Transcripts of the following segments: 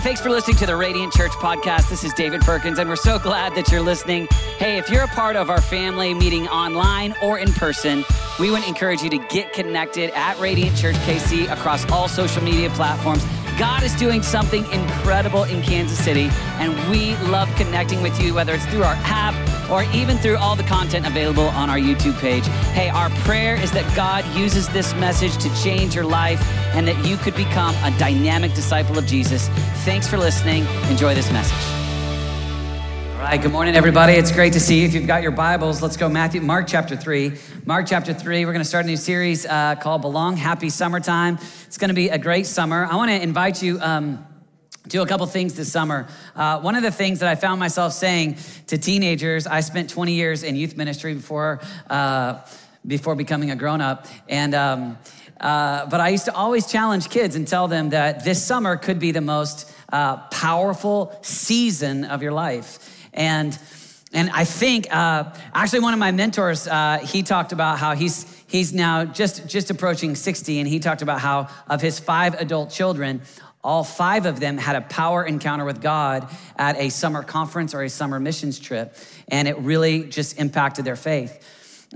thanks for listening to the Radiant Church podcast. This is David Perkins, and we're so glad that you're listening. Hey, if you're a part of our family meeting online or in person, we would encourage you to get connected at Radiant Church KC across all social media platforms. God is doing something incredible in Kansas City, and we love connecting with you, whether it's through our app or even through all the content available on our YouTube page. Hey, our prayer is that God uses this message to change your life and that you could become a dynamic disciple of Jesus. Thanks for listening. Enjoy this message. All right, good morning, everybody. It's great to see you. If you've got your Bibles, let's go Matthew, Mark chapter 3. Mark chapter 3, we're going to start a new series uh, called Belong Happy Summertime. It's going to be a great summer. I want to invite you. Um, do a couple things this summer. Uh, one of the things that I found myself saying to teenagers, I spent 20 years in youth ministry before, uh, before becoming a grown up. And, um, uh, but I used to always challenge kids and tell them that this summer could be the most uh, powerful season of your life. And, and I think, uh, actually, one of my mentors, uh, he talked about how he's, he's now just, just approaching 60, and he talked about how of his five adult children, all five of them had a power encounter with God at a summer conference or a summer missions trip, and it really just impacted their faith.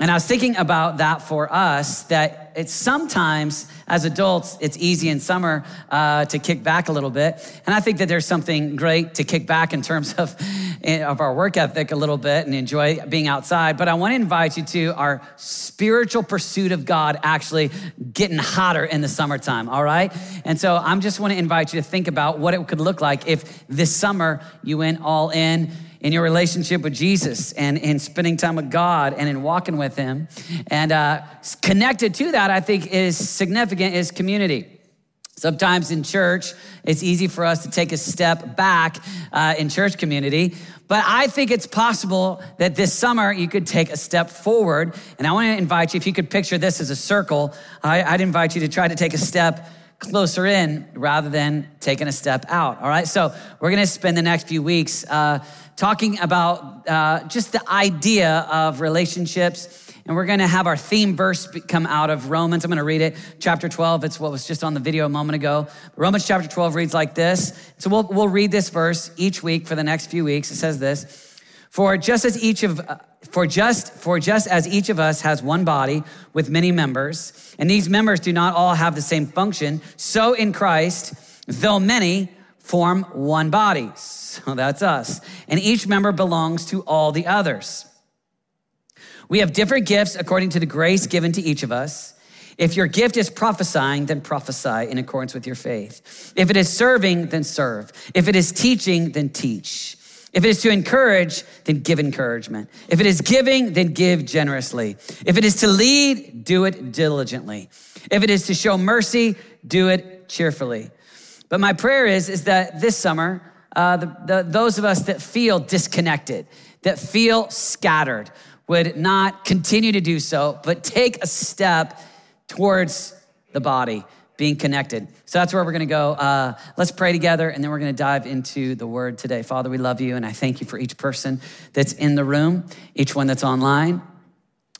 And I was thinking about that for us, that it's sometimes as adults, it's easy in summer uh, to kick back a little bit. And I think that there's something great to kick back in terms of, of our work ethic a little bit and enjoy being outside. But I want to invite you to our spiritual pursuit of God actually getting hotter in the summertime, all right? And so I'm just want to invite you to think about what it could look like if this summer you went all in in your relationship with Jesus and in spending time with God and in walking with Him. And uh, connected to that, I think, is significant is community. Sometimes in church, it's easy for us to take a step back uh, in church community. But I think it's possible that this summer you could take a step forward. And I want to invite you, if you could picture this as a circle, I, would invite you to try to take a step closer in rather than taking a step out. All right. So we're going to spend the next few weeks uh, talking about uh, just the idea of relationships. And we're going to have our theme verse come out of Romans. I'm going to read it, chapter 12. It's what was just on the video a moment ago. Romans chapter 12 reads like this. So we'll, we'll read this verse each week for the next few weeks. It says this For just as each of for just for just as each of us has one body with many members, and these members do not all have the same function, so in Christ, though many form one body. So that's us. And each member belongs to all the others. We have different gifts according to the grace given to each of us. If your gift is prophesying, then prophesy in accordance with your faith. If it is serving, then serve. If it is teaching, then teach. If it is to encourage, then give encouragement. If it is giving, then give generously. If it is to lead, do it diligently. If it is to show mercy, do it cheerfully. But my prayer is, is that this summer, uh, the, the, those of us that feel disconnected, that feel scattered, would not continue to do so, but take a step towards the body being connected. So that's where we're going to go. Uh, let's pray together, and then we're going to dive into the word today. Father, we love you, and I thank you for each person that's in the room, each one that's online.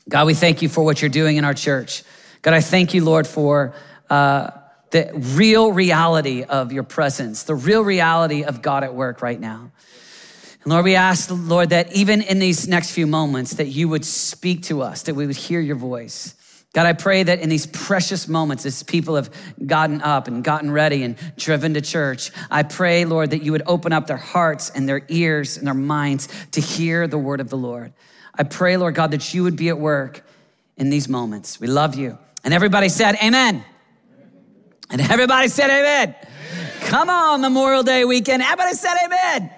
God, we thank you for what you're doing in our church. God, I thank you, Lord, for uh, the real reality of your presence, the real reality of God at work right now. And Lord, we ask, Lord, that even in these next few moments, that you would speak to us, that we would hear your voice. God, I pray that in these precious moments, as people have gotten up and gotten ready and driven to church, I pray, Lord, that you would open up their hearts and their ears and their minds to hear the word of the Lord. I pray, Lord God, that you would be at work in these moments. We love you. And everybody said, Amen. And everybody said, Amen. amen. Come on, Memorial Day weekend. Everybody said, Amen.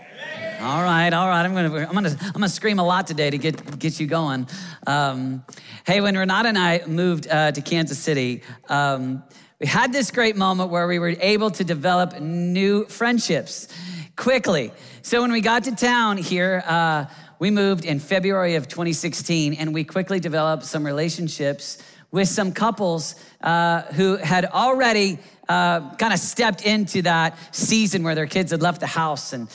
All right, all right. I'm gonna, I'm gonna, I'm gonna scream a lot today to get get you going. Um, hey, when Renata and I moved uh, to Kansas City, um, we had this great moment where we were able to develop new friendships quickly. So when we got to town here, uh, we moved in February of 2016, and we quickly developed some relationships with some couples uh, who had already uh, kind of stepped into that season where their kids had left the house and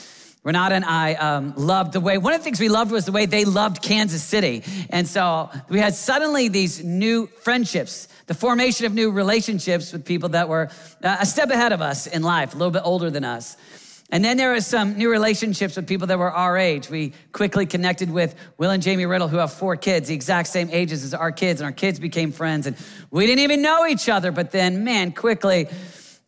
Renata and I um, loved the way, one of the things we loved was the way they loved Kansas City. And so we had suddenly these new friendships, the formation of new relationships with people that were uh, a step ahead of us in life, a little bit older than us. And then there was some new relationships with people that were our age. We quickly connected with Will and Jamie Riddle, who have four kids, the exact same ages as our kids, and our kids became friends. And we didn't even know each other, but then, man, quickly,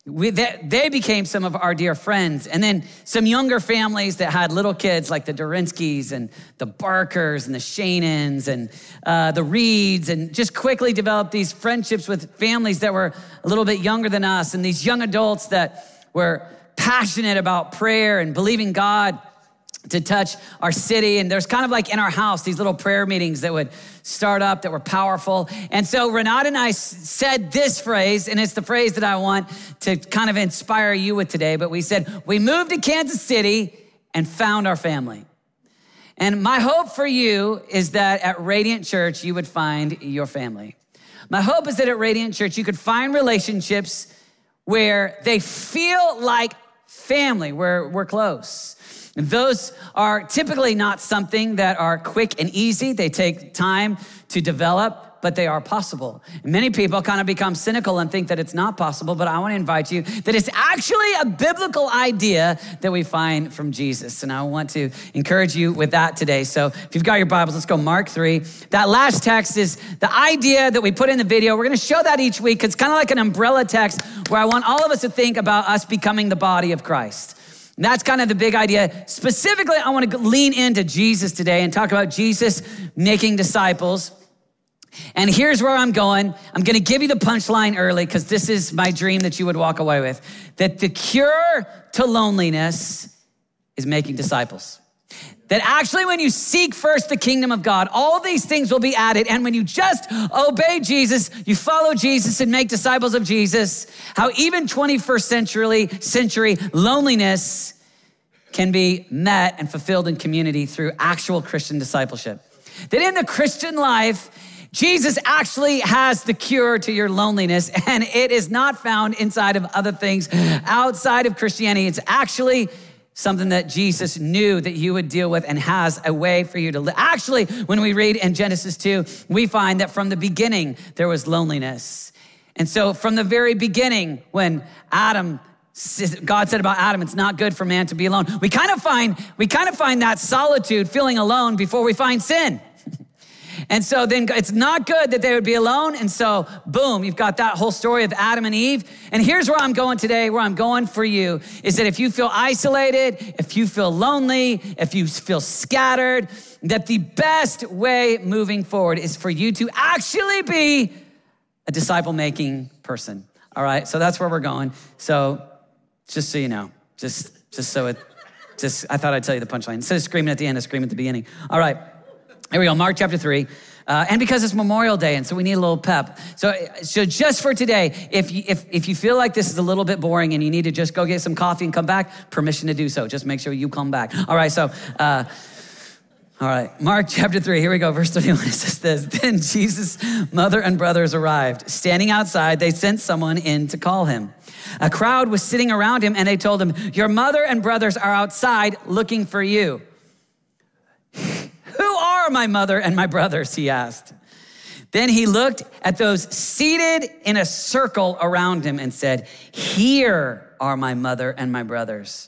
we, they, they, became some of our dear friends. And then some younger families that had little kids, like the Dorinskis and the Barkers and the Shanons and uh, the Reeds, and just quickly developed these friendships with families that were a little bit younger than us, and these young adults that were passionate about prayer and believing God to touch our city. And there's kind of like in our house, these little prayer meetings that would start up that were powerful. And so Renata and I said this phrase, and it's the phrase that I want to kind of inspire you with today. But we said, We moved to Kansas City and found our family. And my hope for you is that at Radiant Church, you would find your family. My hope is that at Radiant Church, you could find relationships where they feel like family, where we're close those are typically not something that are quick and easy. They take time to develop, but they are possible. And many people kind of become cynical and think that it's not possible, but I want to invite you that it's actually a biblical idea that we find from Jesus. And I want to encourage you with that today. So if you've got your Bibles, let's go Mark 3. That last text is the idea that we put in the video. We're going to show that each week. It's kind of like an umbrella text where I want all of us to think about us becoming the body of Christ. And that's kind of the big idea. Specifically, I want to lean into Jesus today and talk about Jesus making disciples. And here's where I'm going. I'm going to give you the punchline early because this is my dream that you would walk away with that the cure to loneliness is making disciples. That actually, when you seek first the kingdom of God, all these things will be added. And when you just obey Jesus, you follow Jesus and make disciples of Jesus, how even 21st century, century loneliness can be met and fulfilled in community through actual Christian discipleship. That in the Christian life, Jesus actually has the cure to your loneliness, and it is not found inside of other things outside of Christianity. It's actually something that Jesus knew that you would deal with and has a way for you to live. Actually, when we read in Genesis 2, we find that from the beginning there was loneliness. And so from the very beginning, when Adam God said about Adam, it's not good for man to be alone. We kind of find, we kind of find that solitude, feeling alone before we find sin. And so then it's not good that they would be alone. And so, boom, you've got that whole story of Adam and Eve. And here's where I'm going today, where I'm going for you is that if you feel isolated, if you feel lonely, if you feel scattered, that the best way moving forward is for you to actually be a disciple making person. All right. So that's where we're going. So just so you know, just, just so it, just, I thought I'd tell you the punchline. Instead of screaming at the end, I scream at the beginning. All right. Here we go, Mark chapter 3. Uh, and because it's Memorial Day, and so we need a little pep. So, so just for today, if you, if, if you feel like this is a little bit boring and you need to just go get some coffee and come back, permission to do so. Just make sure you come back. All right, so, uh, all right, Mark chapter 3, here we go, verse 31. It says this Then Jesus' mother and brothers arrived. Standing outside, they sent someone in to call him. A crowd was sitting around him, and they told him, Your mother and brothers are outside looking for you. My mother and my brothers? He asked. Then he looked at those seated in a circle around him and said, Here are my mother and my brothers.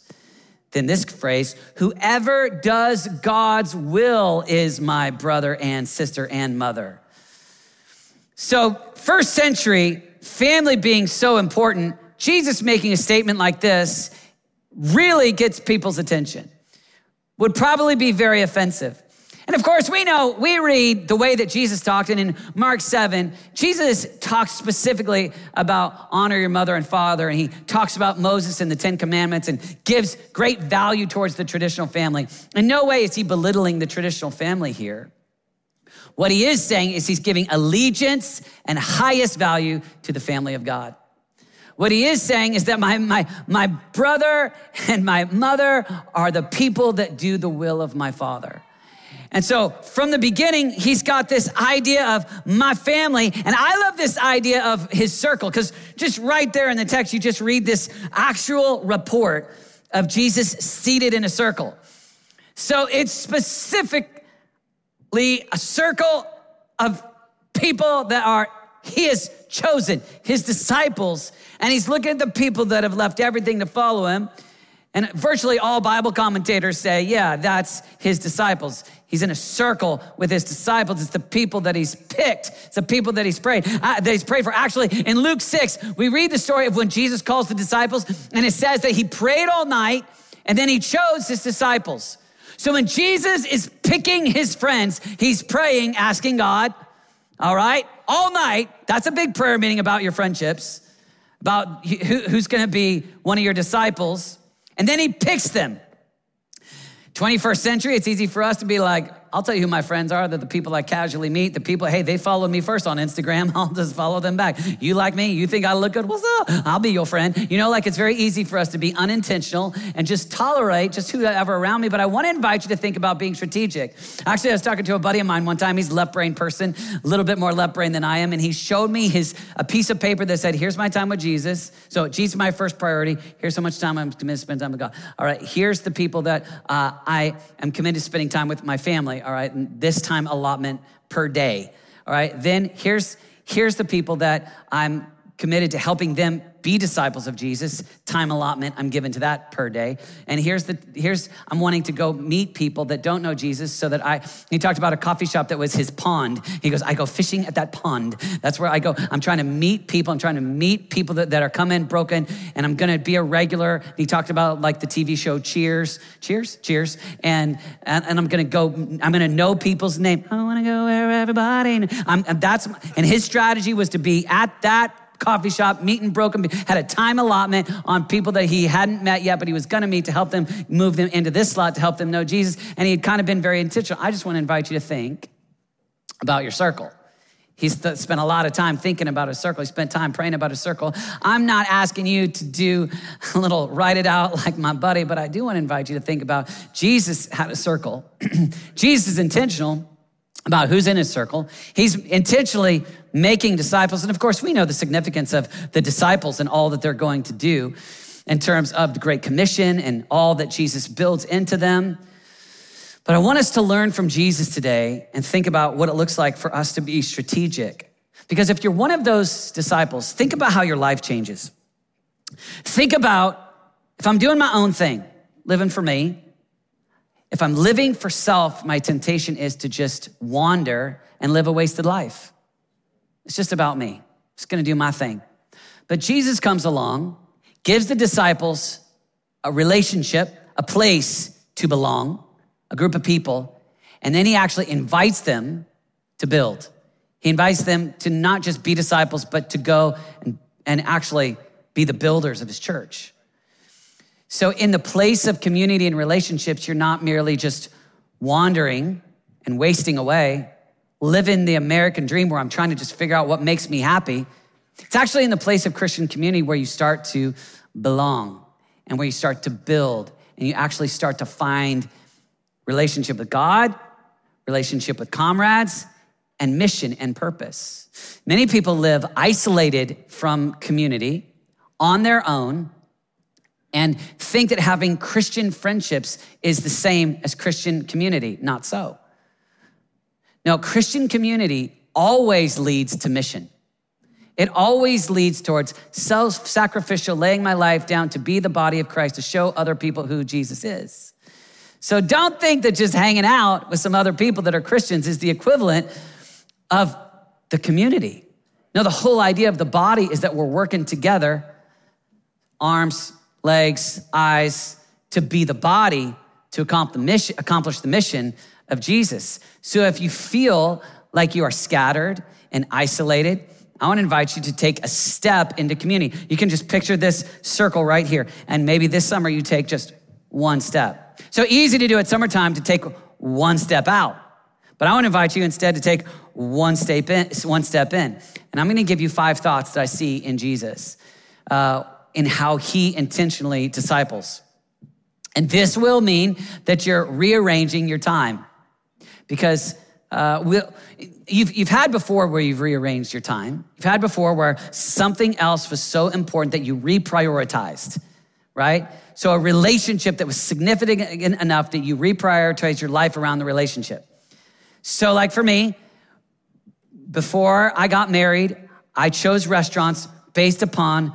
Then this phrase, whoever does God's will is my brother and sister and mother. So, first century, family being so important, Jesus making a statement like this really gets people's attention. Would probably be very offensive. And of course, we know, we read the way that Jesus talked, and in Mark 7, Jesus talks specifically about honor your mother and father, and he talks about Moses and the Ten Commandments and gives great value towards the traditional family. In no way is he belittling the traditional family here. What he is saying is he's giving allegiance and highest value to the family of God. What he is saying is that my, my, my brother and my mother are the people that do the will of my father. And so from the beginning, he's got this idea of my family. And I love this idea of his circle because just right there in the text, you just read this actual report of Jesus seated in a circle. So it's specifically a circle of people that are, he has chosen, his disciples. And he's looking at the people that have left everything to follow him. And virtually all Bible commentators say, yeah, that's his disciples. He's in a circle with his disciples. It's the people that he's picked. It's the people that he's prayed, uh, that he's prayed for. Actually, in Luke 6, we read the story of when Jesus calls the disciples, and it says that he prayed all night and then he chose his disciples. So when Jesus is picking his friends, he's praying, asking God, all right, all night. That's a big prayer meeting about your friendships, about who, who's gonna be one of your disciples. And then he picks them. 21st century, it's easy for us to be like, I'll tell you who my friends are. They're the people I casually meet. The people, hey, they follow me first on Instagram. I'll just follow them back. You like me? You think I look good? What's up? I'll be your friend. You know, like it's very easy for us to be unintentional and just tolerate just whoever around me. But I want to invite you to think about being strategic. Actually, I was talking to a buddy of mine one time. He's left brain person, a little bit more left brain than I am. And he showed me his a piece of paper that said, here's my time with Jesus. So Jesus is my first priority. Here's how much time I'm committed to spend time with God. All right, here's the people that uh, I am committed to spending time with my family all right, and this time allotment per day, all right? Then here's, here's the people that I'm committed to helping them be disciples of Jesus. Time allotment I'm given to that per day. And here's the here's I'm wanting to go meet people that don't know Jesus so that I he talked about a coffee shop that was his pond. He goes, I go fishing at that pond. That's where I go. I'm trying to meet people. I'm trying to meet people that, that are coming broken and I'm gonna be a regular. He talked about like the TV show Cheers. Cheers? Cheers. And and, and I'm gonna go, I'm gonna know people's name. I wanna go where everybody I'm, and that's and his strategy was to be at that coffee shop, meeting broken, had a time allotment on people that he hadn't met yet, but he was going to meet to help them move them into this slot to help them know Jesus. And he had kind of been very intentional. I just want to invite you to think about your circle. He spent a lot of time thinking about a circle. He spent time praying about a circle. I'm not asking you to do a little write it out like my buddy, but I do want to invite you to think about Jesus had a circle. Jesus is intentional about who's in his circle. He's intentionally making disciples. And of course, we know the significance of the disciples and all that they're going to do in terms of the Great Commission and all that Jesus builds into them. But I want us to learn from Jesus today and think about what it looks like for us to be strategic. Because if you're one of those disciples, think about how your life changes. Think about if I'm doing my own thing, living for me, if I'm living for self, my temptation is to just wander and live a wasted life. It's just about me. I'm just gonna do my thing. But Jesus comes along, gives the disciples a relationship, a place to belong, a group of people, and then he actually invites them to build. He invites them to not just be disciples, but to go and, and actually be the builders of his church. So, in the place of community and relationships, you're not merely just wandering and wasting away, living the American dream where I'm trying to just figure out what makes me happy. It's actually in the place of Christian community where you start to belong and where you start to build and you actually start to find relationship with God, relationship with comrades, and mission and purpose. Many people live isolated from community on their own and think that having Christian friendships is the same as Christian community. Not so. No, Christian community always leads to mission. It always leads towards self sacrificial, laying my life down to be the body of Christ, to show other people who Jesus is. So don't think that just hanging out with some other people that are Christians is the equivalent of the community. No, the whole idea of the body is that we're working together, arms, legs, eyes, to be the body to accomplish the mission of Jesus. So if you feel like you are scattered and isolated, I want to invite you to take a step into community. You can just picture this circle right here. And maybe this summer you take just one step. So easy to do at summertime to take one step out. But I want to invite you instead to take one step in. One step in. And I'm going to give you five thoughts that I see in Jesus. Uh, in how he intentionally disciples. And this will mean that you're rearranging your time because uh, we'll, you've, you've had before where you've rearranged your time. You've had before where something else was so important that you reprioritized, right? So a relationship that was significant enough that you reprioritize your life around the relationship. So, like for me, before I got married, I chose restaurants based upon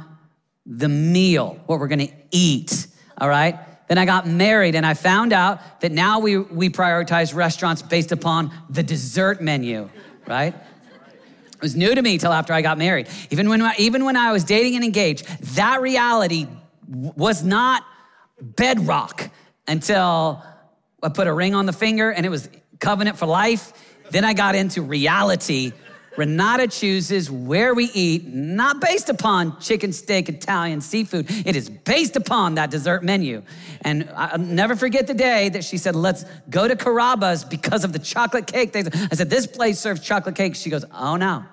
the meal, what we're gonna eat. All right. Then I got married and I found out that now we, we prioritize restaurants based upon the dessert menu, right? It was new to me till after I got married. Even when, even when I was dating and engaged, that reality was not bedrock until I put a ring on the finger and it was covenant for life. Then I got into reality Renata chooses where we eat, not based upon chicken, steak, Italian, seafood. It is based upon that dessert menu. And I'll never forget the day that she said, Let's go to Carrabba's because of the chocolate cake. I said, This place serves chocolate cake. She goes, Oh no,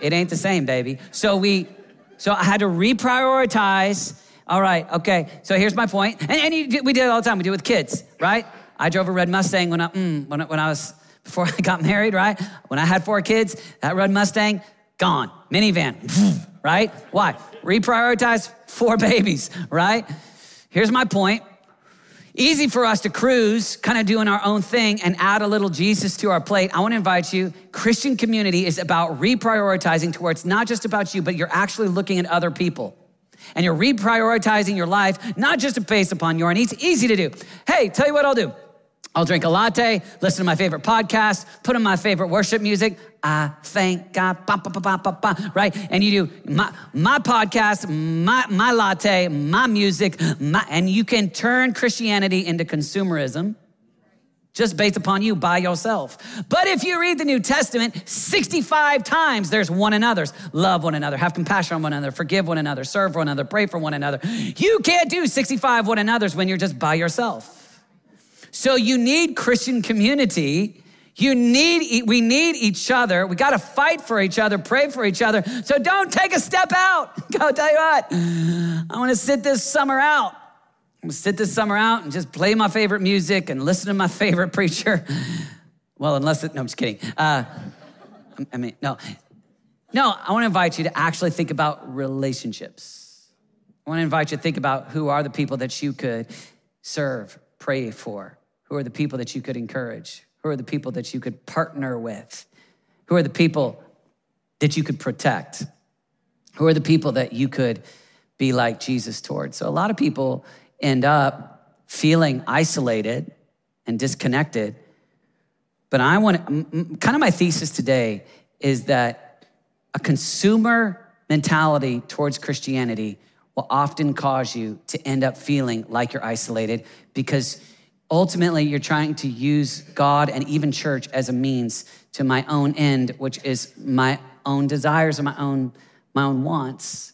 it ain't the same, baby. So we, so I had to reprioritize. All right, okay. So here's my point. And, and we did it all the time. We do it with kids, right? I drove a red Mustang when I, mm, when, when I was before I got married, right? When I had four kids, that red Mustang, gone. Minivan, right? Why? Reprioritize four babies, right? Here's my point. Easy for us to cruise, kind of doing our own thing and add a little Jesus to our plate. I want to invite you. Christian community is about reprioritizing to where it's not just about you, but you're actually looking at other people. And you're reprioritizing your life, not just based upon your needs. Easy to do. Hey, tell you what I'll do. I'll drink a latte, listen to my favorite podcast, put on my favorite worship music. I thank God, bah, bah, bah, right? And you do my, my podcast, my, my latte, my music, my, and you can turn Christianity into consumerism just based upon you by yourself. But if you read the New Testament, 65 times there's one another's. Love one another, have compassion on one another, forgive one another, serve one another, pray for one another. You can't do 65 one another's when you're just by yourself. So you need Christian community. You need, we need each other. We got to fight for each other, pray for each other. So don't take a step out. Go tell you what, I want to sit this summer out. I'm gonna sit this summer out and just play my favorite music and listen to my favorite preacher. Well, unless it, no, I'm just kidding. Uh, I mean, no. No, I want to invite you to actually think about relationships. I want to invite you to think about who are the people that you could serve, pray for, who are the people that you could encourage? Who are the people that you could partner with? Who are the people that you could protect? Who are the people that you could be like Jesus towards? So a lot of people end up feeling isolated and disconnected. But I want kind of my thesis today is that a consumer mentality towards Christianity will often cause you to end up feeling like you're isolated because ultimately you're trying to use God and even church as a means to my own end, which is my own desires and my own, my own wants.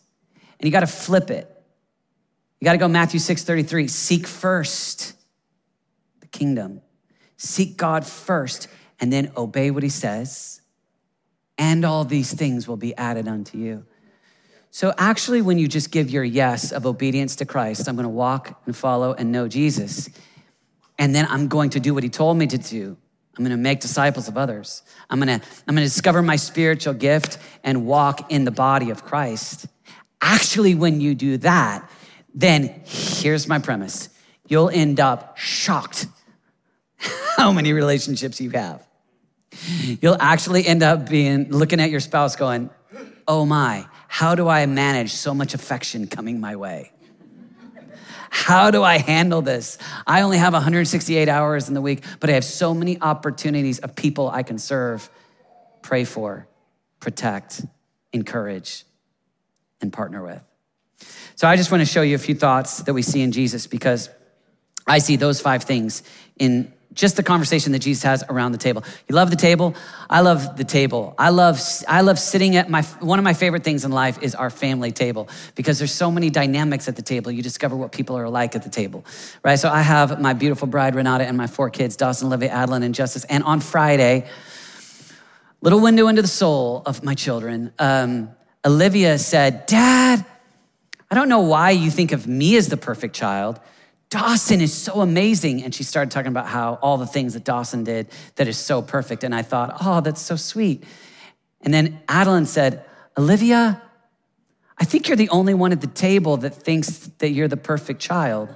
And you got to flip it. You got to go Matthew 6 33. Seek first the kingdom. Seek God first and then obey what he says. And all these things will be added unto you. So, actually, when you just give your yes of obedience to Christ, I'm gonna walk and follow and know Jesus and then I'm going to do what he told me to do. I'm going to make disciples of others. I'm going to I'm going to discover my spiritual gift and walk in the body of Christ. Actually when you do that, then here's my premise. You'll end up shocked how many relationships you have. You'll actually end up being looking at your spouse going, "Oh my, how do I manage so much affection coming my way?" How do I handle this? I only have 168 hours in the week, but I have so many opportunities of people I can serve, pray for, protect, encourage, and partner with. So I just want to show you a few thoughts that we see in Jesus because I see those five things in just the conversation that Jesus has around the table. You love the table? I love the table. I love I love sitting at my one of my favorite things in life is our family table because there's so many dynamics at the table. You discover what people are like at the table. Right? So I have my beautiful bride Renata and my four kids, Dawson, Olivia, Adeline, and Justice. And on Friday, little window into the soul of my children, um, Olivia said, Dad, I don't know why you think of me as the perfect child. Dawson is so amazing. And she started talking about how all the things that Dawson did that is so perfect. And I thought, oh, that's so sweet. And then Adeline said, Olivia, I think you're the only one at the table that thinks that you're the perfect child.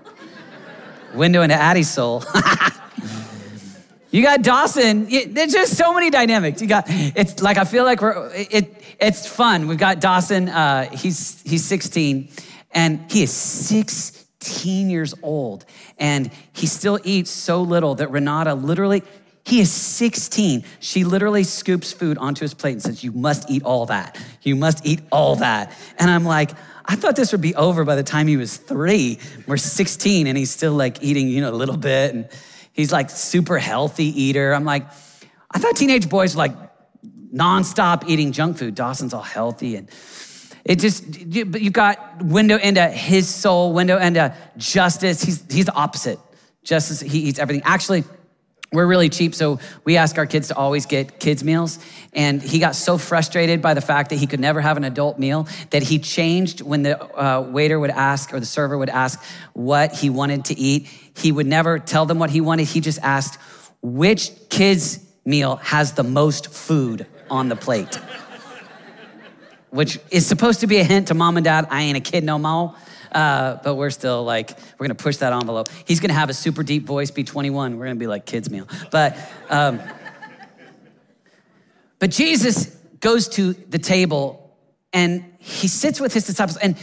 Window into Addie's soul. you got Dawson. There's just so many dynamics. You got it's like I feel like we're it. It's fun. We've got Dawson. Uh, he's he's 16, and he is six 16 years old. And he still eats so little that Renata literally, he is 16. She literally scoops food onto his plate and says, You must eat all that. You must eat all that. And I'm like, I thought this would be over by the time he was three. We're 16 and he's still like eating, you know, a little bit. And he's like super healthy eater. I'm like, I thought teenage boys were like nonstop eating junk food. Dawson's all healthy and it just, but you've got window into his soul, window into justice. He's, he's the opposite. Justice, he eats everything. Actually, we're really cheap, so we ask our kids to always get kids' meals. And he got so frustrated by the fact that he could never have an adult meal that he changed when the uh, waiter would ask or the server would ask what he wanted to eat. He would never tell them what he wanted. He just asked, which kids' meal has the most food on the plate? Which is supposed to be a hint to mom and dad, I ain't a kid no more. Uh, but we're still like, we're gonna push that envelope. He's gonna have a super deep voice, be 21. We're gonna be like kids' meal. But, um, but Jesus goes to the table and he sits with his disciples. And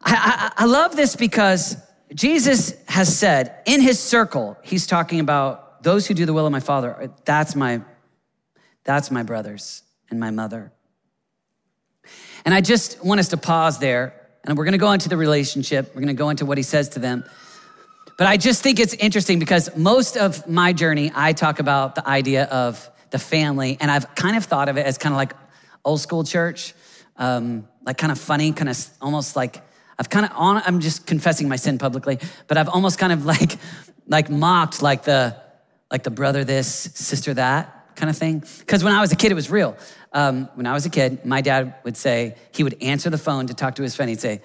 I, I, I love this because Jesus has said in his circle, he's talking about those who do the will of my Father. That's my, that's my brothers and my mother. And I just want us to pause there and we're going to go into the relationship. We're going to go into what he says to them. But I just think it's interesting because most of my journey, I talk about the idea of the family, and I've kind of thought of it as kind of like old school church, um, like kind of funny, kind of almost like I've kind of on. I'm just confessing my sin publicly, but I've almost kind of like like mocked like the like the brother this, sister that kind of thing. Because when I was a kid, it was real um, when I was a kid, my dad would say, he would answer the phone to talk to his friend. He'd say,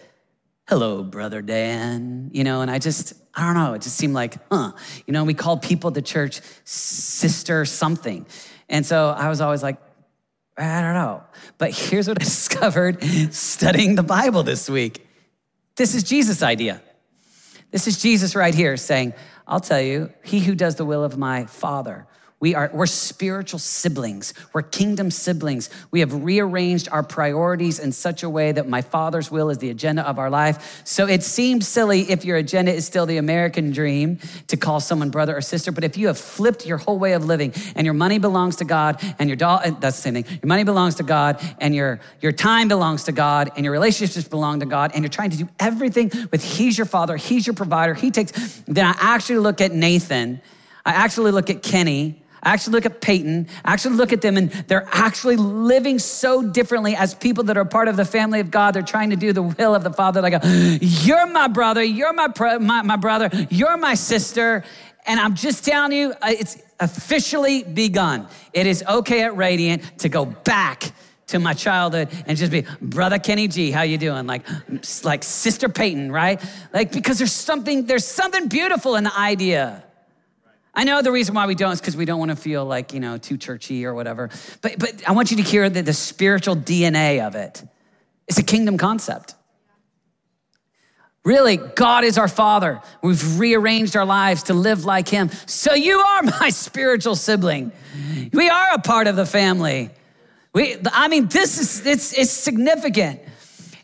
hello, brother Dan. You know, and I just, I don't know, it just seemed like, huh. You know, we called people at the church sister something. And so I was always like, I don't know. But here's what I discovered studying the Bible this week. This is Jesus' idea. This is Jesus right here saying, I'll tell you, he who does the will of my Father we are, we're spiritual siblings. We're kingdom siblings. We have rearranged our priorities in such a way that my Father's will is the agenda of our life. So it seems silly if your agenda is still the American dream to call someone brother or sister. But if you have flipped your whole way of living and your money belongs to God and your doll, uh, that's the same thing. Your money belongs to God and your, your time belongs to God and your relationships belong to God and you're trying to do everything with He's your Father, He's your provider, He takes, then I actually look at Nathan. I actually look at Kenny actually look at Peyton, actually look at them, and they're actually living so differently as people that are part of the family of God. They're trying to do the will of the Father. Like, You're my brother, you're my, my, my brother, you're my sister. And I'm just telling you, uh, it's officially begun. It is okay at Radiant to go back to my childhood and just be brother kenny g how you doing like like sister peyton right like because there's something there's something beautiful in the idea I know the reason why we don't is because we don't want to feel like, you know, too churchy or whatever. But, but I want you to hear the, the spiritual DNA of it. It's a kingdom concept. Really, God is our Father. We've rearranged our lives to live like Him. So you are my spiritual sibling. We are a part of the family. We, I mean, this is it's, it's significant.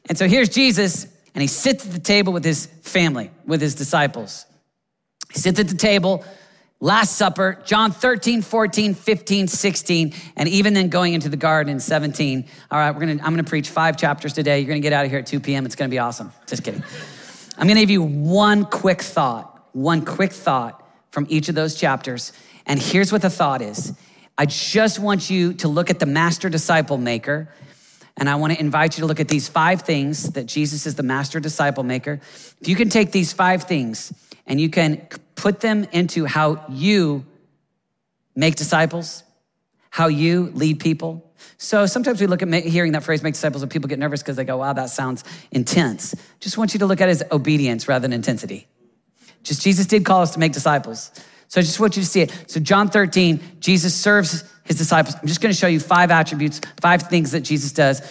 And so here's Jesus, and he sits at the table with his family, with his disciples. He sits at the table Last Supper, John 13, 14, 15, 16, and even then going into the garden 17. All right, we're gonna, I'm gonna preach five chapters today. You're gonna get out of here at 2 p.m. It's gonna be awesome. Just kidding. I'm gonna give you one quick thought, one quick thought from each of those chapters. And here's what the thought is I just want you to look at the master disciple maker. And I want to invite you to look at these five things that Jesus is the master disciple maker. If you can take these five things and you can put them into how you make disciples, how you lead people. So sometimes we look at hearing that phrase, make disciples, and people get nervous because they go, wow, that sounds intense. Just want you to look at it as obedience rather than intensity. Just Jesus did call us to make disciples. So I just want you to see it. So John 13, Jesus serves his disciples. I'm just going to show you five attributes, five things that Jesus does.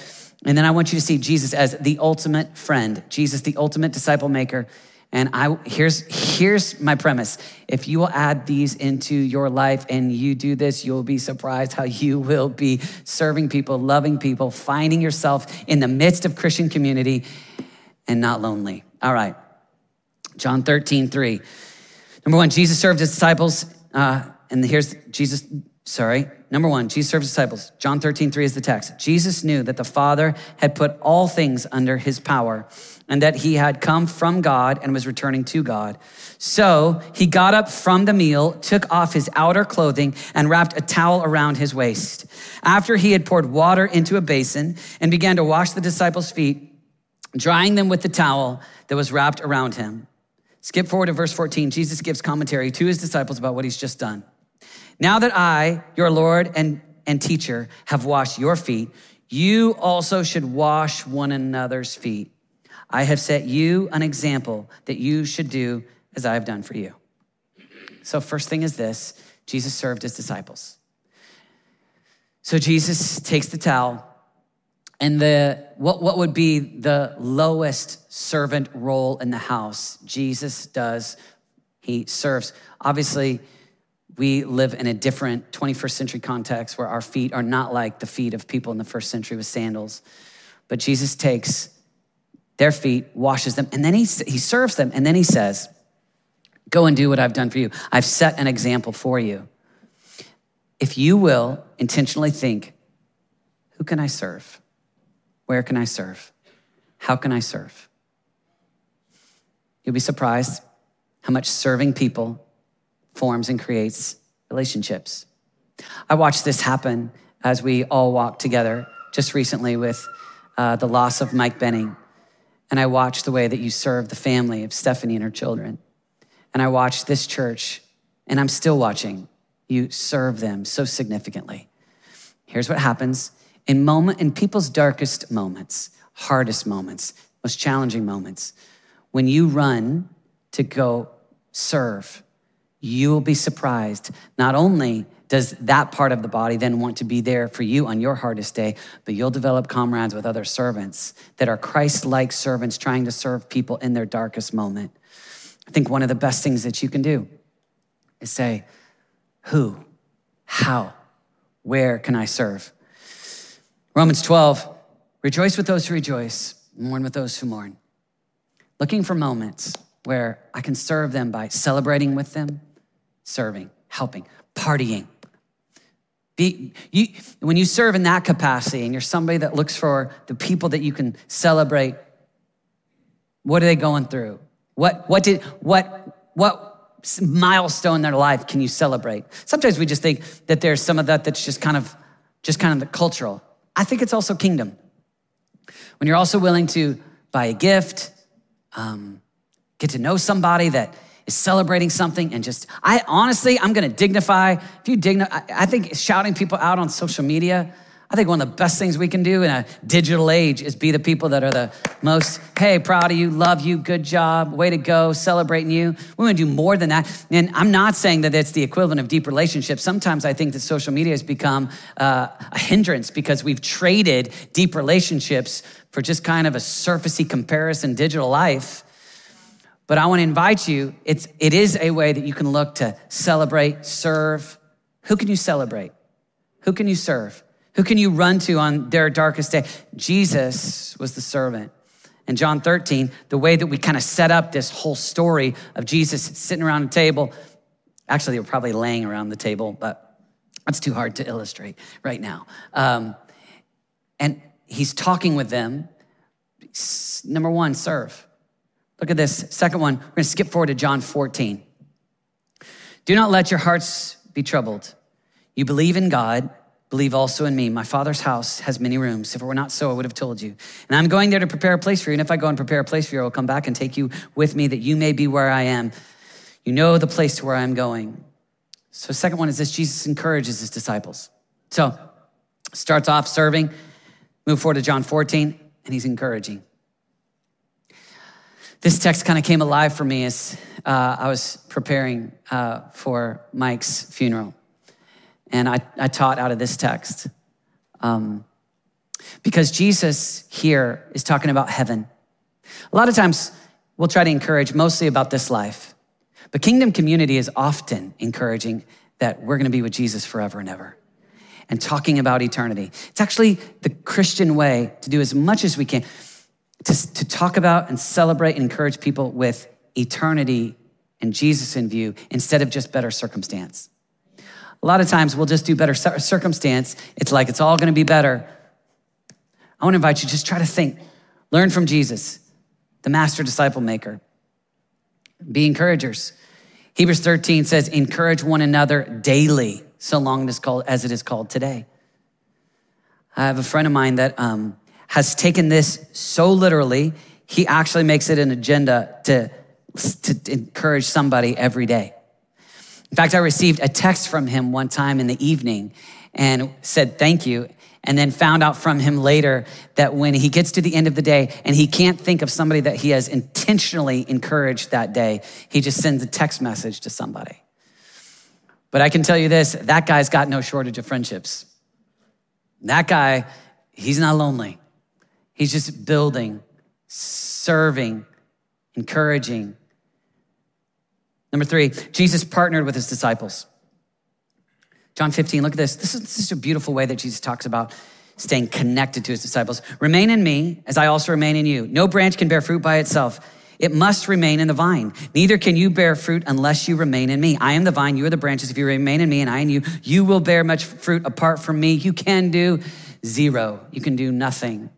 And then I want you to see Jesus as the ultimate friend, Jesus, the ultimate disciple maker. And I here's here's my premise. If you will add these into your life and you do this, you'll be surprised how you will be serving people, loving people, finding yourself in the midst of Christian community and not lonely. All right. John 13, 3. Number one, Jesus served his disciples, uh, and here's Jesus, sorry. Number one, Jesus served his disciples. John 13, 3 is the text. Jesus knew that the Father had put all things under his power and that he had come from God and was returning to God. So he got up from the meal, took off his outer clothing, and wrapped a towel around his waist. After he had poured water into a basin and began to wash the disciples' feet, drying them with the towel that was wrapped around him. Skip forward to verse 14. Jesus gives commentary to his disciples about what he's just done. Now that I, your Lord and, and teacher, have washed your feet, you also should wash one another's feet. I have set you an example that you should do as I have done for you. So, first thing is this Jesus served his disciples. So, Jesus takes the towel, and the what, what would be the lowest servant role in the house, Jesus does. He serves. Obviously, we live in a different 21st century context where our feet are not like the feet of people in the first century with sandals. But Jesus takes their feet, washes them, and then he, he serves them. And then he says, Go and do what I've done for you. I've set an example for you. If you will intentionally think, Who can I serve? Where can I serve? How can I serve? You'll be surprised how much serving people forms and creates relationships. I watched this happen as we all walked together just recently with uh, the loss of Mike Benning. And I watched the way that you serve the family of Stephanie and her children. And I watched this church, and I'm still watching you serve them so significantly. Here's what happens in moment in people's darkest moments, hardest moments, most challenging moments, when you run to go serve, you will be surprised not only does that part of the body then want to be there for you on your hardest day, but you'll develop comrades with other servants that are Christ like servants trying to serve people in their darkest moment. I think one of the best things that you can do is say, Who, how, where can I serve? Romans 12, rejoice with those who rejoice, mourn with those who mourn. Looking for moments where I can serve them by celebrating with them, serving, helping, partying, be, you, when you serve in that capacity and you're somebody that looks for the people that you can celebrate, what are they going through? What, what, did, what, what milestone in their life can you celebrate? Sometimes we just think that there's some of that that's just kind of, just kind of the cultural. I think it's also kingdom. When you're also willing to buy a gift, um, get to know somebody that is celebrating something and just, I honestly, I'm gonna dignify. If you dignify, I think shouting people out on social media, I think one of the best things we can do in a digital age is be the people that are the most, hey, proud of you, love you, good job, way to go, celebrating you. We want to do more than that. And I'm not saying that it's the equivalent of deep relationships. Sometimes I think that social media has become uh, a hindrance because we've traded deep relationships for just kind of a surfacey comparison digital life. But I want to invite you, it's, it is a way that you can look to celebrate, serve. Who can you celebrate? Who can you serve? Who can you run to on their darkest day? Jesus was the servant. In John 13, the way that we kind of set up this whole story of Jesus sitting around a table, actually, they were probably laying around the table, but that's too hard to illustrate right now. Um, and he's talking with them. Number one, serve. Look at this. Second one, we're going to skip forward to John 14. Do not let your hearts be troubled. You believe in God, believe also in me. My Father's house has many rooms. If it were not so, I would have told you. And I'm going there to prepare a place for you. And if I go and prepare a place for you, I will come back and take you with me that you may be where I am. You know the place to where I'm going. So, second one is this Jesus encourages his disciples. So, starts off serving, move forward to John 14, and he's encouraging. This text kind of came alive for me as uh, I was preparing uh, for Mike's funeral. And I, I taught out of this text. Um, because Jesus here is talking about heaven. A lot of times we'll try to encourage mostly about this life, but kingdom community is often encouraging that we're going to be with Jesus forever and ever and talking about eternity. It's actually the Christian way to do as much as we can to, to talk about and celebrate and encourage people with eternity and Jesus in view instead of just better circumstance. A lot of times we'll just do better circumstance. It's like it's all going to be better. I want to invite you just try to think, learn from Jesus, the master disciple maker. Be encouragers. Hebrews 13 says, encourage one another daily, so long as, as it is called today. I have a friend of mine that um, has taken this so literally, he actually makes it an agenda to, to encourage somebody every day. In fact, I received a text from him one time in the evening and said, Thank you and then found out from him later that when he gets to the end of the day and he can't think of somebody that he has intentionally encouraged that day, he just sends a text message to somebody. But I can tell you this that guy's got no shortage of friendships. That guy, he's not lonely. He's just building, serving, encouraging. Number three, Jesus partnered with his disciples. John 15, look at this. This is, this is a beautiful way that Jesus talks about staying connected to his disciples. Remain in me as I also remain in you. No branch can bear fruit by itself. It must remain in the vine. Neither can you bear fruit unless you remain in me. I am the vine, you are the branches. If you remain in me and I in you, you will bear much fruit apart from me. You can do zero. You can do nothing.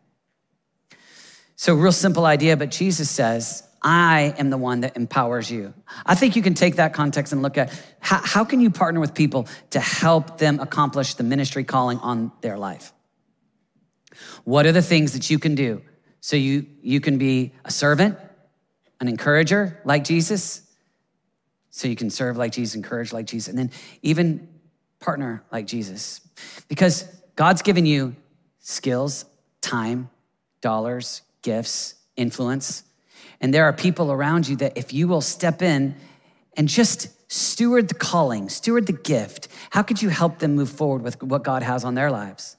So, real simple idea, but Jesus says, I am the one that empowers you. I think you can take that context and look at how, how can you partner with people to help them accomplish the ministry calling on their life? What are the things that you can do so you, you can be a servant, an encourager like Jesus, so you can serve like Jesus, encourage like Jesus, and then even partner like Jesus? Because God's given you skills, time, dollars, gifts, influence and there are people around you that if you will step in and just steward the calling, steward the gift, how could you help them move forward with what God has on their lives?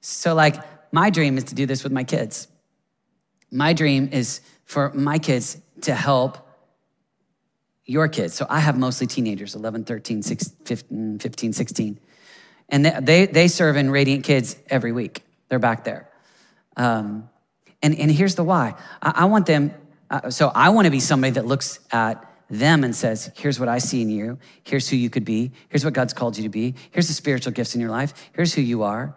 So, like, my dream is to do this with my kids. My dream is for my kids to help your kids. So I have mostly teenagers 11, 13, 16, 15, 16. And they, they serve in Radiant Kids every week. They're back there. Um, and, and here's the why I, I want them, uh, so I want to be somebody that looks at them and says, Here's what I see in you. Here's who you could be. Here's what God's called you to be. Here's the spiritual gifts in your life. Here's who you are.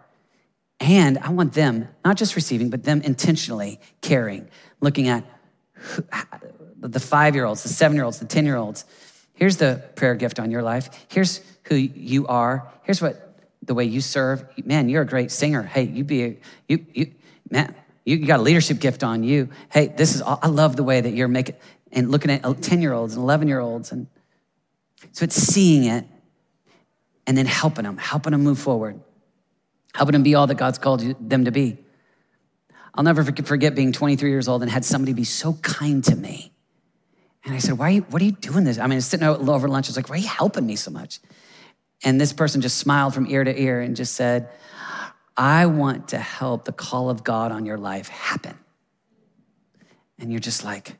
And I want them, not just receiving, but them intentionally caring, looking at who, the five year olds, the seven year olds, the 10 year olds. Here's the prayer gift on your life. Here's who you are. Here's what the way you serve. Man, you're a great singer. Hey, you be a, you, you, man, you got a leadership gift on you. Hey, this is, all I love the way that you're making, and looking at 10 year olds and 11 year olds. And so it's seeing it and then helping them, helping them move forward, helping them be all that God's called them to be. I'll never forget being 23 years old and had somebody be so kind to me. And I said, why are you, what are you doing this? I mean, sitting over lunch, I was like, why are you helping me so much? And this person just smiled from ear to ear and just said, I want to help the call of God on your life happen. And you're just like,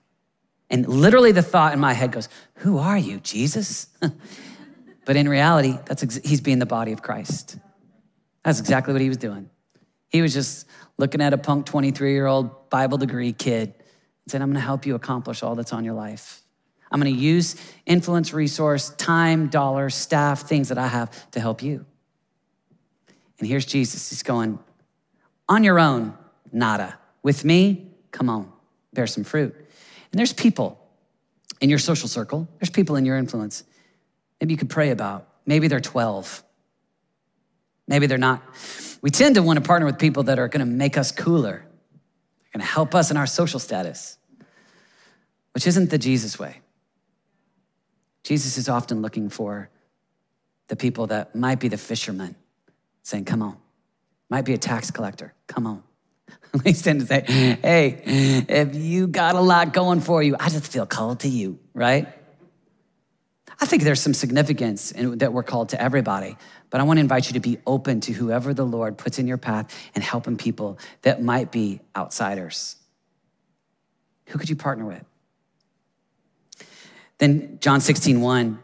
and literally the thought in my head goes, Who are you, Jesus? but in reality, that's ex- he's being the body of Christ. That's exactly what he was doing. He was just looking at a punk 23 year old Bible degree kid and said, I'm gonna help you accomplish all that's on your life. I'm gonna use influence, resource, time, dollars, staff, things that I have to help you. And here's Jesus. He's going, on your own, nada. With me, come on, bear some fruit. And there's people in your social circle, there's people in your influence. Maybe you could pray about. Maybe they're 12. Maybe they're not. We tend to want to partner with people that are going to make us cooler, they're going to help us in our social status, which isn't the Jesus way. Jesus is often looking for the people that might be the fishermen saying, Come on. Might be a tax collector. Come on. we tend to say, Hey, if you got a lot going for you, I just feel called to you, right? I think there's some significance in, that we're called to everybody, but I want to invite you to be open to whoever the Lord puts in your path and helping people that might be outsiders. Who could you partner with? Then John 16, 1,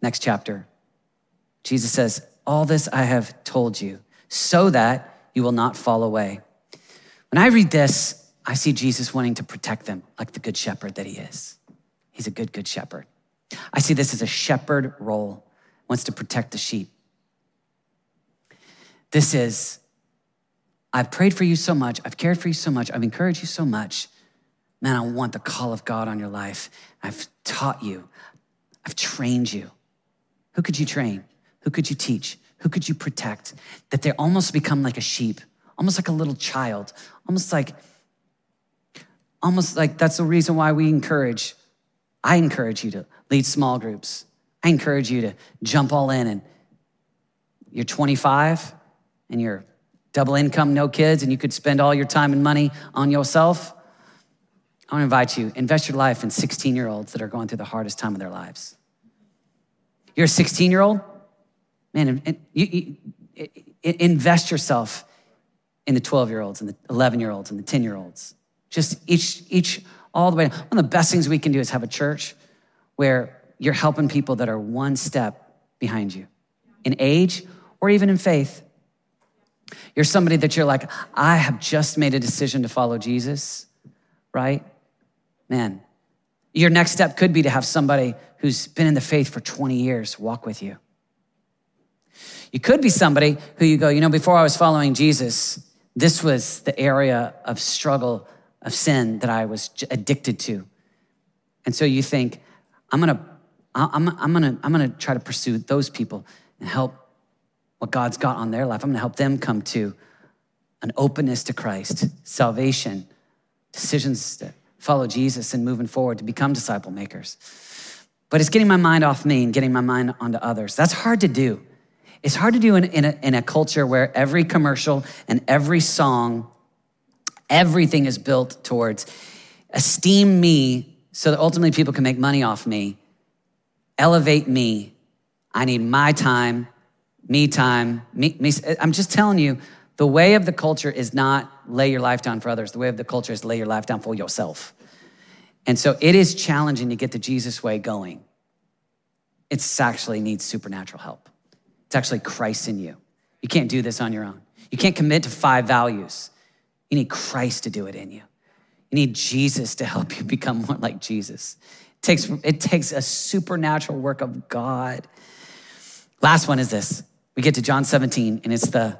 next chapter, Jesus says, all this I have told you, so that you will not fall away. When I read this, I see Jesus wanting to protect them like the good shepherd that he is. He's a good, good shepherd. I see this as a shepherd role, wants to protect the sheep. This is, I've prayed for you so much, I've cared for you so much, I've encouraged you so much. Man, I want the call of God on your life. I've taught you, I've trained you. Who could you train? Who could you teach? Who could you protect? That they almost become like a sheep, almost like a little child, almost like, almost like that's the reason why we encourage. I encourage you to lead small groups. I encourage you to jump all in and you're 25 and you're double income, no kids, and you could spend all your time and money on yourself. I want to invite you, invest your life in 16 year olds that are going through the hardest time of their lives. You're a 16 year old, man, you, you, invest yourself in the 12 year olds and the 11 year olds and the 10 year olds. Just each, each, all the way. One of the best things we can do is have a church where you're helping people that are one step behind you in age or even in faith. You're somebody that you're like, I have just made a decision to follow Jesus, right? Man, your next step could be to have somebody who's been in the faith for 20 years walk with you. You could be somebody who you go, you know, before I was following Jesus, this was the area of struggle, of sin that I was addicted to. And so you think, I'm gonna, I'm, I'm gonna, I'm gonna try to pursue those people and help what God's got on their life. I'm gonna help them come to an openness to Christ, salvation, decisions to follow Jesus and moving forward to become disciple makers. But it's getting my mind off me and getting my mind onto others. That's hard to do. It's hard to do in, in, a, in a culture where every commercial and every song, everything is built towards esteem me so that ultimately people can make money off me, elevate me. I need my time, me time, me, me. I'm just telling you, the way of the culture is not lay your life down for others. The way of the culture is lay your life down for yourself. And so it is challenging to get the Jesus way going. It actually needs supernatural help. It's actually Christ in you. You can't do this on your own. You can't commit to five values. You need Christ to do it in you. You need Jesus to help you become more like Jesus. It takes, it takes a supernatural work of God. Last one is this. We get to John 17, and it's the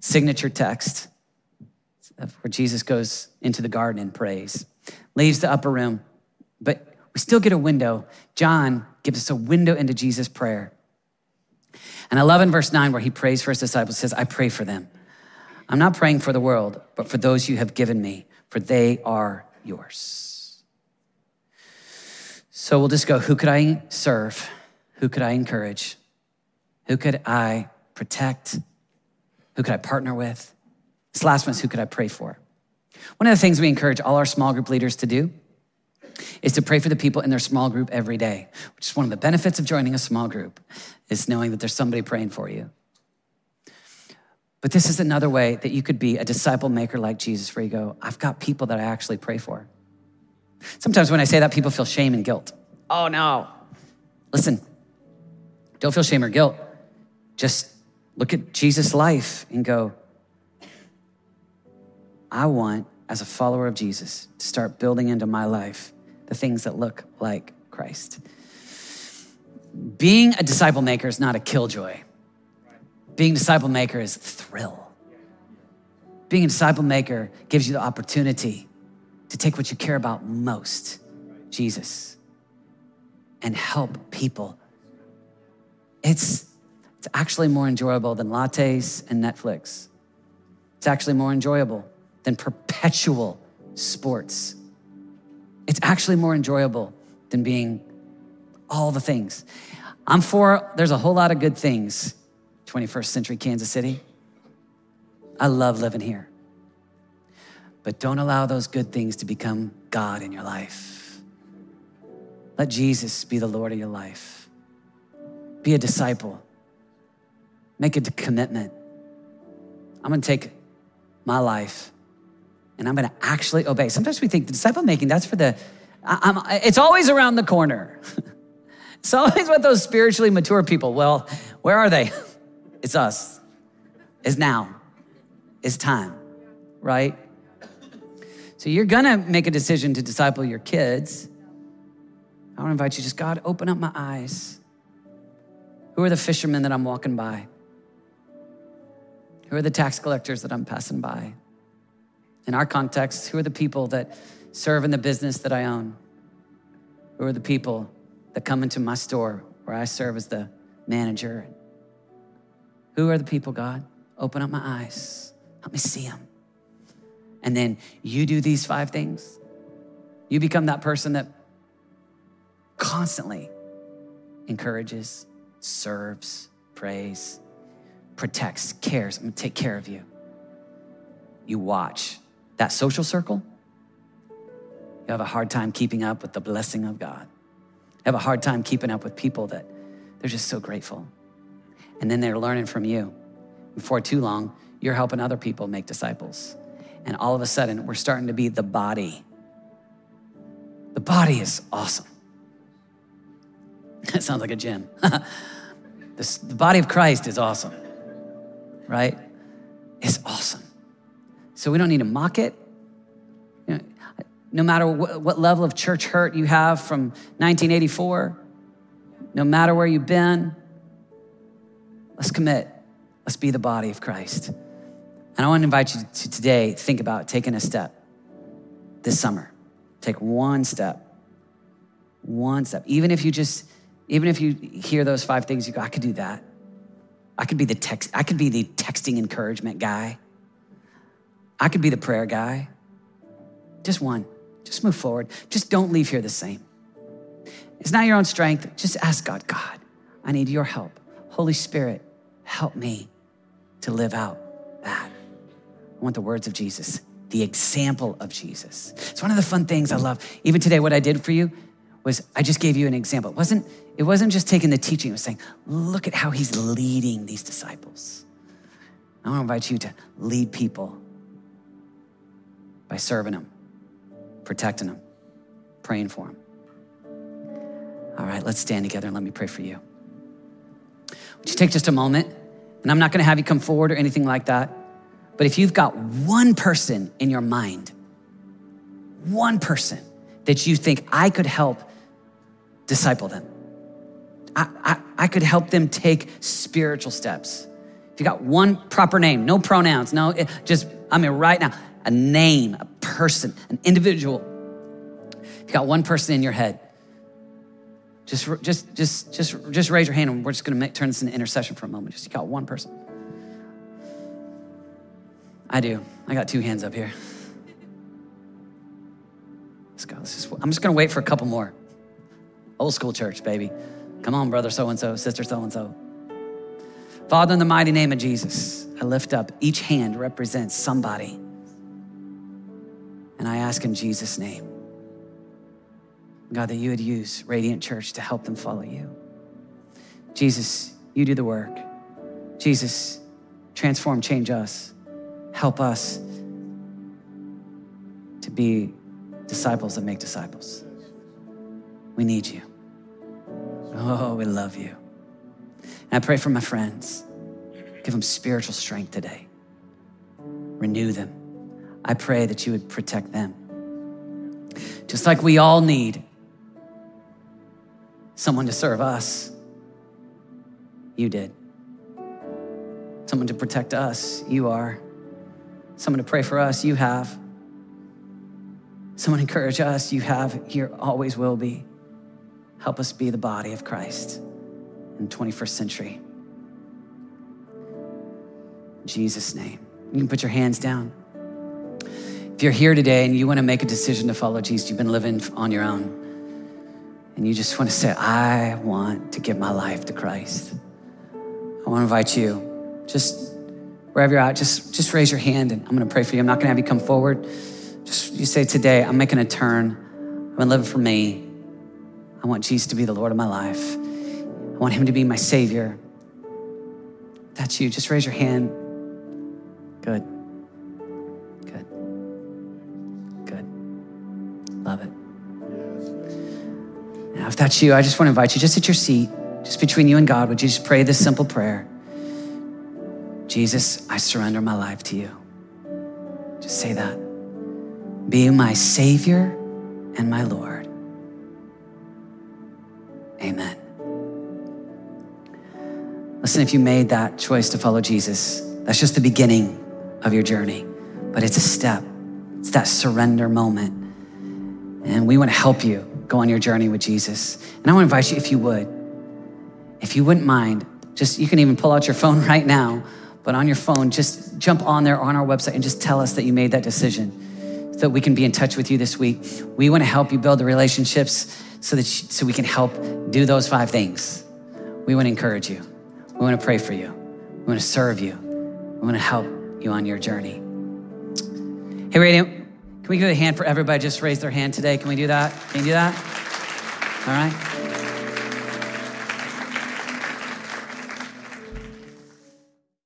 signature text where Jesus goes into the garden and prays, leaves the upper room, but we still get a window. John gives us a window into Jesus' prayer. And I love in verse 9 where he prays for his disciples, says, I pray for them. I'm not praying for the world, but for those you have given me, for they are yours. So we'll just go, who could I serve? Who could I encourage? Who could I protect? Who could I partner with? This last one is who could I pray for? One of the things we encourage all our small group leaders to do is to pray for the people in their small group every day, which is one of the benefits of joining a small group, is knowing that there's somebody praying for you. But this is another way that you could be a disciple maker like Jesus, where you go, I've got people that I actually pray for. Sometimes when I say that, people feel shame and guilt. Oh no. Listen, don't feel shame or guilt. Just look at Jesus' life and go, I want, as a follower of Jesus, to start building into my life the things that look like Christ. Being a disciple maker is not a killjoy. Being a disciple maker is thrill. Being a disciple maker gives you the opportunity to take what you care about most, Jesus, and help people. It's, it's actually more enjoyable than lattes and Netflix. It's actually more enjoyable than perpetual sports it's actually more enjoyable than being all the things. I'm for, there's a whole lot of good things, 21st century Kansas City. I love living here. But don't allow those good things to become God in your life. Let Jesus be the Lord of your life. Be a disciple. Make a commitment. I'm gonna take my life and I'm going to actually obey. Sometimes we think the disciple making, that's for the, I, it's always around the corner. it's always with those spiritually mature people. Well, where are they? It's us. It's now. It's time, right? So you're gonna make a decision to disciple your kids. I want to invite you, just God, open up my eyes. Who are the fishermen that I'm walking by? Who are the tax collectors that I'm passing by? In our context, who are the people that serve in the business that I own? Who are the people that come into my store where I serve as the manager? Who are the people, God? Open up my eyes. Help me see them. And then you do these five things. You become that person that constantly encourages, serves, prays, protects, cares. I'm gonna take care of you. You watch that social circle, you have a hard time keeping up with the blessing of God. You have a hard time keeping up with people that they're just so grateful. And then they're learning from you. Before too long, you're helping other people make disciples. And all of a sudden, we're starting to be the body. The body is awesome. That sounds like a gym. this, the body of Christ is awesome, right? It's awesome. So we don't need to mock it. You know, no matter what, what level of church hurt you have from 1984, no matter where you've been, let's commit. Let's be the body of Christ. And I want to invite you to today think about taking a step this summer. Take one step. One step. Even if you just even if you hear those five things, you go, I could do that. I could be the text, I could be the texting encouragement guy. I could be the prayer guy. Just one. Just move forward. Just don't leave here the same. It's not your own strength. Just ask God, God, I need your help. Holy Spirit, help me to live out that. I want the words of Jesus, the example of Jesus. It's one of the fun things I love. Even today, what I did for you was I just gave you an example. It wasn't, it wasn't just taking the teaching, it was saying, look at how he's leading these disciples. I want to invite you to lead people by serving them, protecting them, praying for them. All right, let's stand together and let me pray for you. Would you take just a moment? And I'm not going to have you come forward or anything like that. But if you've got one person in your mind, one person that you think I could help disciple them. I, I, I could help them take spiritual steps. If you got one proper name, no pronouns, no, just, I mean, right now, a name, a person, an individual. You got one person in your head, just, just, just, just, just raise your hand and we're just going to turn this into intercession for a moment. Just you got one person. I do. I got two hands up here. Let's go. Let's just, I'm just going to wait for a couple more. Old school church, baby. Come on, brother so and so, sister so and so. Father, in the mighty name of Jesus, I lift up each hand represents somebody. And I ask in Jesus' name, God, that you would use Radiant Church to help them follow you. Jesus, you do the work. Jesus, transform, change us. Help us to be disciples that make disciples. We need you. Oh, we love you. And I pray for my friends. Give them spiritual strength today. Renew them. I pray that you would protect them. Just like we all need someone to serve us, you did. Someone to protect us, you are. Someone to pray for us, you have. Someone to encourage us, you have. You always will be. Help us be the body of Christ in the 21st century. In Jesus' name. You can put your hands down. If you're here today and you want to make a decision to follow Jesus, you've been living on your own, and you just want to say, I want to give my life to Christ. I want to invite you, just wherever you're at, just, just raise your hand and I'm going to pray for you. I'm not going to have you come forward. Just you say, Today, I'm making a turn. I've been living for me. I want Jesus to be the Lord of my life. I want him to be my Savior. That's you. Just raise your hand. Good. Good. If that's you, I just want to invite you just at your seat, just between you and God, would you just pray this simple prayer? Jesus, I surrender my life to you. Just say that. be my Savior and my Lord. Amen. Listen, if you made that choice to follow Jesus, that's just the beginning of your journey, but it's a step. It's that surrender moment. And we want to help you go on your journey with Jesus. And I want to invite you, if you would, if you wouldn't mind, just you can even pull out your phone right now, but on your phone, just jump on there on our website and just tell us that you made that decision so that we can be in touch with you this week. We want to help you build the relationships so that you, so we can help do those five things. We want to encourage you. We want to pray for you. We want to serve you. We want to help you on your journey. Hey, Radiant, can we give a hand for everybody just raise their hand today? Can we do that? Can you do that? All right.